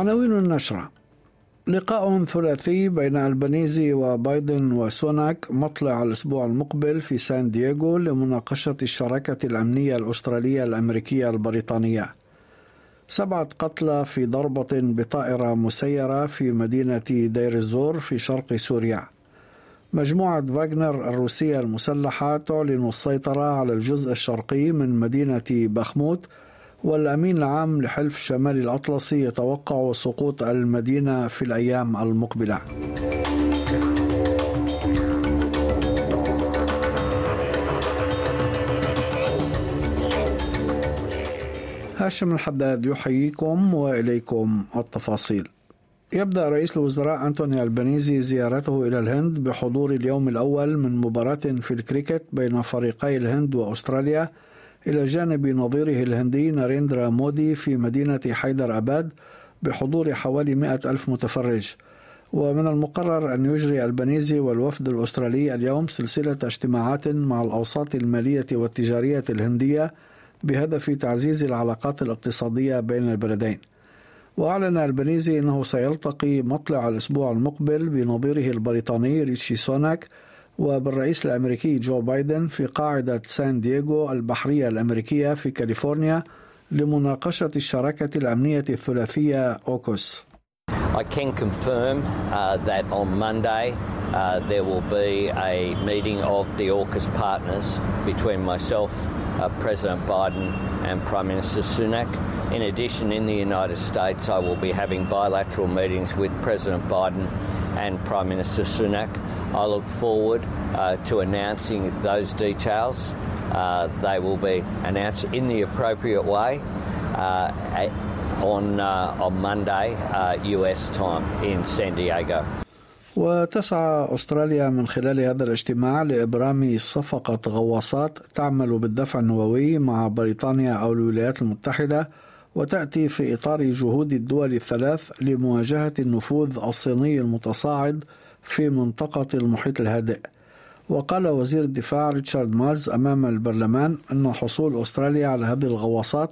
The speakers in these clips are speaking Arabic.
عناوين النشرة. لقاء ثلاثي بين البنيزي وبايدن وسوناك مطلع الأسبوع المقبل في سان دييغو لمناقشة الشراكة الأمنية الأسترالية الأمريكية البريطانية. سبعة قتلى في ضربة بطائرة مسيرة في مدينة دير الزور في شرق سوريا. مجموعة فاغنر الروسية المسلحة تعلن السيطرة على الجزء الشرقي من مدينة بخموت والأمين العام لحلف شمال الأطلسي يتوقع سقوط المدينة في الأيام المقبلة. هاشم الحداد يحييكم وإليكم التفاصيل. يبدأ رئيس الوزراء أنتوني البنيزي زيارته إلى الهند بحضور اليوم الأول من مباراة في الكريكت بين فريقي الهند وأستراليا إلى جانب نظيره الهندي ناريندرا مودي في مدينة حيدر أباد بحضور حوالي مئة ألف متفرج. ومن المقرر أن يجري البنيزي والوفد الأسترالي اليوم سلسلة اجتماعات مع الأوساط المالية والتجارية الهندية بهدف تعزيز العلاقات الاقتصادية بين البلدين. وأعلن البنيزي أنه سيلتقي مطلع الأسبوع المقبل بنظيره البريطاني ريتشي سوناك وبالرئيس الأمريكي جو بايدن في قاعدة سان دييغو البحرية الأمريكية في كاليفورنيا لمناقشة الشراكة الأمنية الثلاثية أوكوس. I can confirm uh, that on Monday uh, there will be a meeting of the AUKUS partners between myself, uh, President Biden, and Prime Minister Sunak. In addition, in the United States, I will be having bilateral meetings with President Biden and Prime Minister Sunak. I look forward uh, to announcing those details. Uh, they will be announced in the appropriate way uh, on, on Monday, US time in San Diego. وتسعى أستراليا من خلال هذا الاجتماع لإبرام صفقة غواصات تعمل بالدفع النووي مع بريطانيا أو الولايات المتحدة وتأتي في إطار جهود الدول الثلاث لمواجهة النفوذ الصيني المتصاعد في منطقة المحيط الهادئ. وقال وزير الدفاع ريتشارد مارز أمام البرلمان إن حصول أستراليا على هذه الغواصات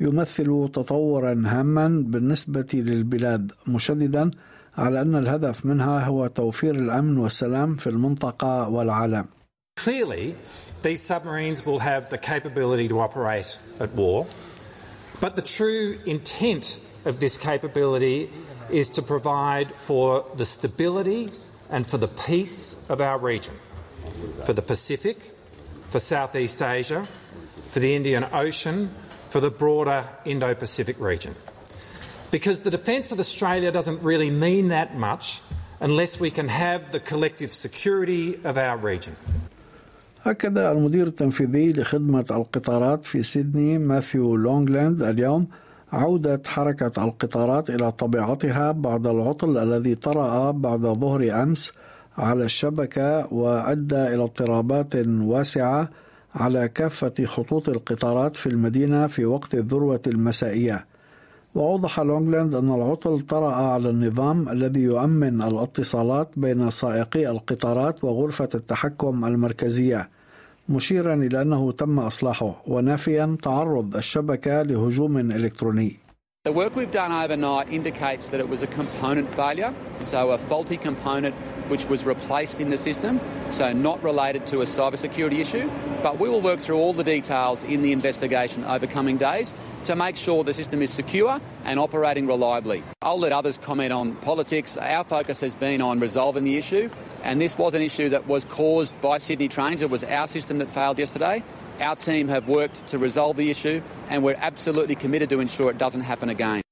يمثل تطورا هاما بالنسبة للبلاد مشددا على أن الهدف منها هو توفير الأمن والسلام في المنطقة والعالم. Clearly, these submarines will have the capability to operate at war, but the true intent of this capability is to provide for the stability and for the peace of our region, for the Pacific, for Southeast Asia, for the Indian Ocean, for the broader Indo Pacific region. Because the defence of Australia doesn't really mean that much unless we can have the collective security of our region. أكد المدير التنفيذي لخدمة القطارات في سيدني ماثيو لونغلاند اليوم عودة حركة القطارات إلى طبيعتها بعد العطل الذي طرأ بعد ظهر أمس على الشبكة وأدى إلى اضطرابات واسعة على كافة خطوط القطارات في المدينة في وقت الذروة المسائية. وأوضح لونغلاند أن العطل طرأ على النظام الذي يؤمن الاتصالات بين سائقي القطارات وغرفة التحكم المركزية مشيرا إلى أنه تم إصلاحه ونافيا تعرض الشبكة لهجوم إلكتروني The work we've done overnight indicates that it was a component failure, so a faulty component which was replaced in the system, so not related to a cybersecurity issue. But we will work through all the details in the investigation over coming days to make sure the system is secure and operating reliably. I'll let others comment on politics. Our focus has been on resolving the issue, and this was an issue that was caused by Sydney Trains. It was our system that failed yesterday. Our team have worked to resolve the issue, and we're absolutely committed to ensure it doesn't happen again.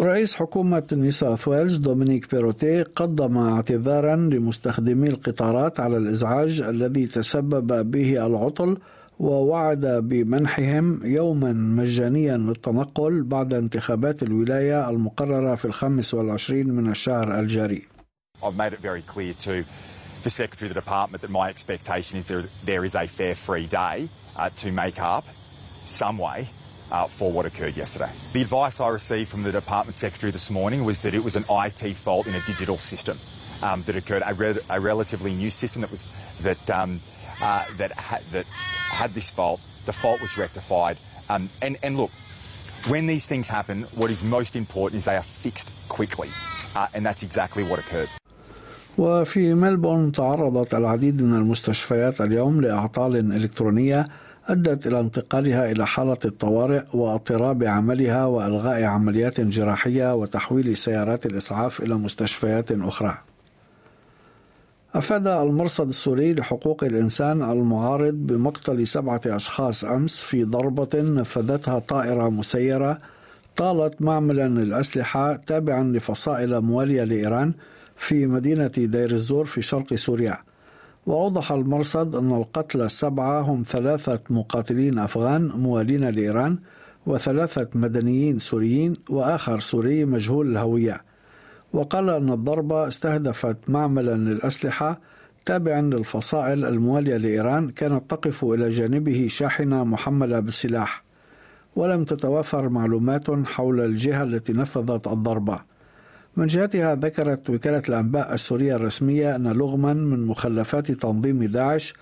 رئيس حكومة نيو ساوث ويلز دومينيك بيروتي قدم اعتذارا لمستخدمي القطارات على الإزعاج الذي تسبب به العطل ووعد بمنحهم يوما مجانيا للتنقل بعد انتخابات الولاية المقررة في الخامس والعشرين من الشهر الجاري I've made it very clear to the Secretary of the Department that my expectation is there, there is a fair free day uh, to make up some way uh, for what occurred yesterday. The advice I received from the Department Secretary this morning was that it was an IT fault in a digital system um, that occurred, a, re- a, relatively new system that was that um, uh, that had that had this fault. The fault was rectified, um, and and look, when these things happen, what is most important is they are fixed quickly, uh, and that's exactly what occurred. وفي ملبورن تعرضت العديد من المستشفيات اليوم لأعطال إلكترونية أدت إلى انتقالها إلى حالة الطوارئ واضطراب عملها وإلغاء عمليات جراحية وتحويل سيارات الإسعاف إلى مستشفيات أخرى. أفاد المرصد السوري لحقوق الإنسان المعارض بمقتل سبعة أشخاص أمس في ضربة نفذتها طائرة مسيرة طالت معملا للأسلحة تابعا لفصائل موالية لإيران في مدينة دير الزور في شرق سوريا. وأوضح المرصد أن القتلى السبعة هم ثلاثة مقاتلين أفغان موالين لإيران وثلاثة مدنيين سوريين وآخر سوري مجهول الهوية. وقال أن الضربة استهدفت معملا للأسلحة تابعا للفصائل الموالية لإيران كانت تقف إلى جانبه شاحنة محملة بالسلاح. ولم تتوافر معلومات حول الجهة التي نفذت الضربة. من جهتها ذكرت وكالة الأنباء السورية الرسمية أن لغما من مخلفات تنظيم داعش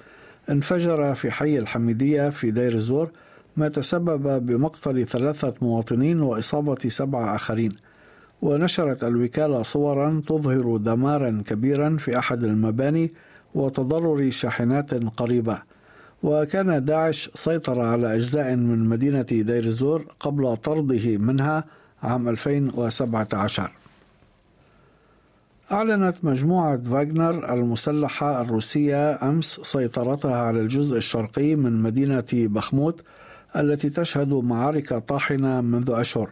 انفجر في حي الحميدية في دير الزور ما تسبب بمقتل ثلاثة مواطنين وإصابة سبعة آخرين. ونشرت الوكالة صورا تظهر دمارا كبيرا في أحد المباني وتضرر شاحنات قريبة. وكان داعش سيطر على أجزاء من مدينة دير الزور قبل طرده منها عام 2017 أعلنت مجموعة فاغنر المسلحة الروسية أمس سيطرتها على الجزء الشرقي من مدينة بخموت التي تشهد معارك طاحنة منذ أشهر.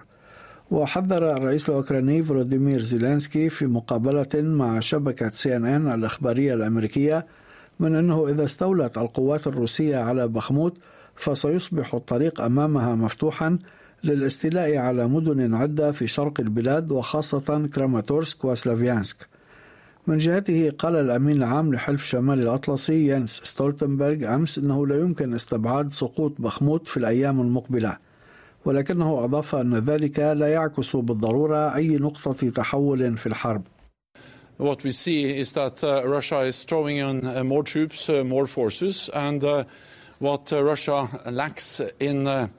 وحذر الرئيس الأوكراني فلوديمير زيلينسكي في مقابلة مع شبكة سي إن إن الإخبارية الأمريكية من أنه إذا استولت القوات الروسية على بخموت فسيصبح الطريق أمامها مفتوحا للاستيلاء على مدن عدة في شرق البلاد وخاصة كراماتورسك وسلافيانسك. من جهته قال الأمين العام لحلف شمال الأطلسي يانس ستولتنبرغ أمس أنه لا يمكن استبعاد سقوط بخموت في الأيام المقبلة. ولكنه أضاف أن ذلك لا يعكس بالضرورة أي نقطة تحول في الحرب What we see is that uh, Russia is throwing on uh, more troops, uh, more forces, and uh, what uh, Russia lacks in uh,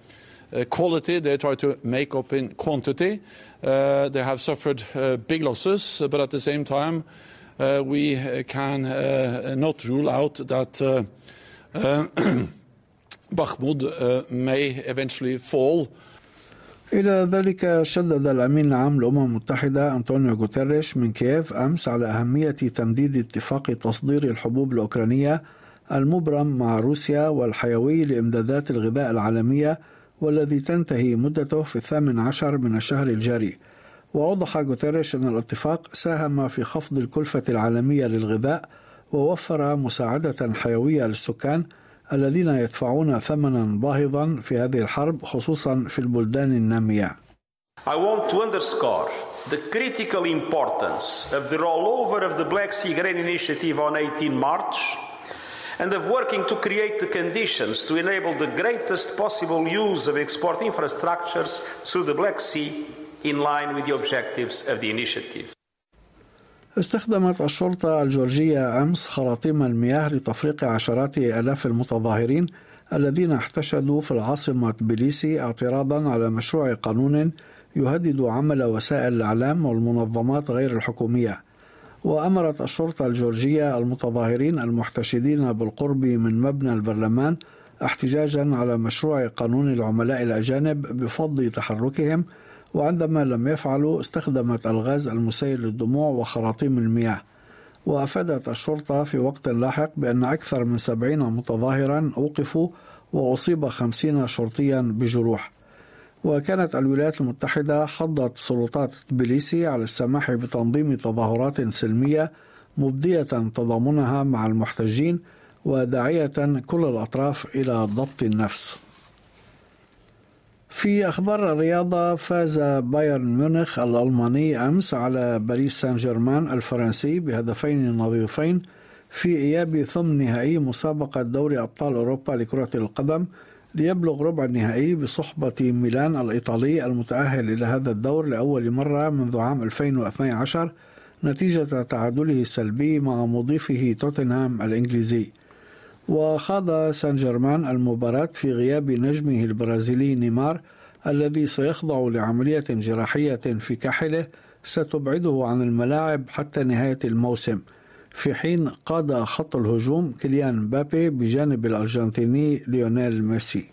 quality, they try to make up in quantity. they have suffered big losses, but at the same time, we can not rule out that Bakhmut may eventually fall. إلى ذلك شدد الأمين العام للأمم المتحدة أنطونيو غوتيريش من كييف أمس على أهمية تمديد اتفاق تصدير الحبوب الأوكرانية المبرم مع روسيا والحيوي لإمدادات الغذاء العالمية والذي تنتهي مدته في الثامن عشر من الشهر الجاري وأوضح غوتيريش أن الاتفاق ساهم في خفض الكلفة العالمية للغذاء ووفر مساعدة حيوية للسكان الذين يدفعون ثمنا باهظا في هذه الحرب خصوصا في البلدان النامية. I want to underscore the critical importance of the rollover of the Black Sea Grain Initiative on 18 March and of working to create the conditions to enable the greatest possible use of export infrastructures through the Black Sea in line with the objectives of the initiative. استخدمت الشرطة الجورجية أمس خراطيم المياه لتفريق عشرات آلاف المتظاهرين الذين احتشدوا في العاصمة تبليسي اعتراضا على مشروع قانون يهدد عمل وسائل الإعلام والمنظمات غير الحكومية. وأمرت الشرطة الجورجية المتظاهرين المحتشدين بالقرب من مبنى البرلمان احتجاجا على مشروع قانون العملاء الأجانب بفض تحركهم وعندما لم يفعلوا استخدمت الغاز المسيل للدموع وخراطيم المياه وأفادت الشرطة في وقت لاحق بأن أكثر من سبعين متظاهرا أوقفوا وأصيب خمسين شرطيا بجروح. وكانت الولايات المتحدة حضت سلطات تبليسي على السماح بتنظيم تظاهرات سلمية مبدية تضامنها مع المحتجين وداعية كل الأطراف إلى ضبط النفس. في أخبار الرياضة فاز بايرن ميونخ الألماني أمس على باريس سان جيرمان الفرنسي بهدفين نظيفين في إياب ثمن نهائي مسابقة دوري أبطال أوروبا لكرة القدم ليبلغ ربع النهائي بصحبة ميلان الإيطالي المتأهل إلى هذا الدور لأول مرة منذ عام 2012 نتيجة تعادله السلبي مع مضيفه توتنهام الإنجليزي. وخاض سان جيرمان المباراة في غياب نجمه البرازيلي نيمار الذي سيخضع لعملية جراحية في كاحله ستبعده عن الملاعب حتى نهاية الموسم. في حين قاد خط الهجوم كيليان مبابي بجانب الأرجنتيني ليونيل ميسي.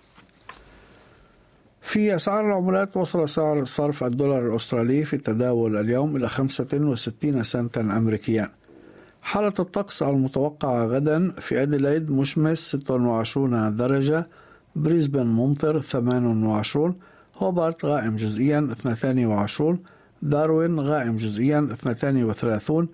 في أسعار العملات وصل سعر صرف الدولار الأسترالي في التداول اليوم إلى 65 سنتا أمريكيا. حالة الطقس المتوقعة غدا في أديلايد مشمس 26 درجة بريسبن ممطر 28 هوبارت غائم جزئيا 22 داروين غائم جزئيا 32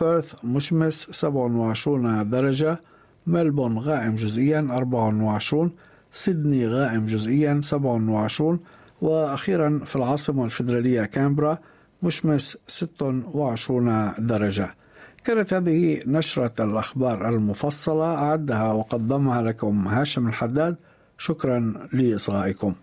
بيرث مشمس 27 درجة ملبون غائم جزئيا 24 سيدني غائم جزئيا 27 وأخيرا في العاصمة الفيدرالية كامبرا مشمس 26 درجة. كانت هذه نشرة الأخبار المفصلة أعدها وقدمها لكم هاشم الحداد شكرا لإصغائكم.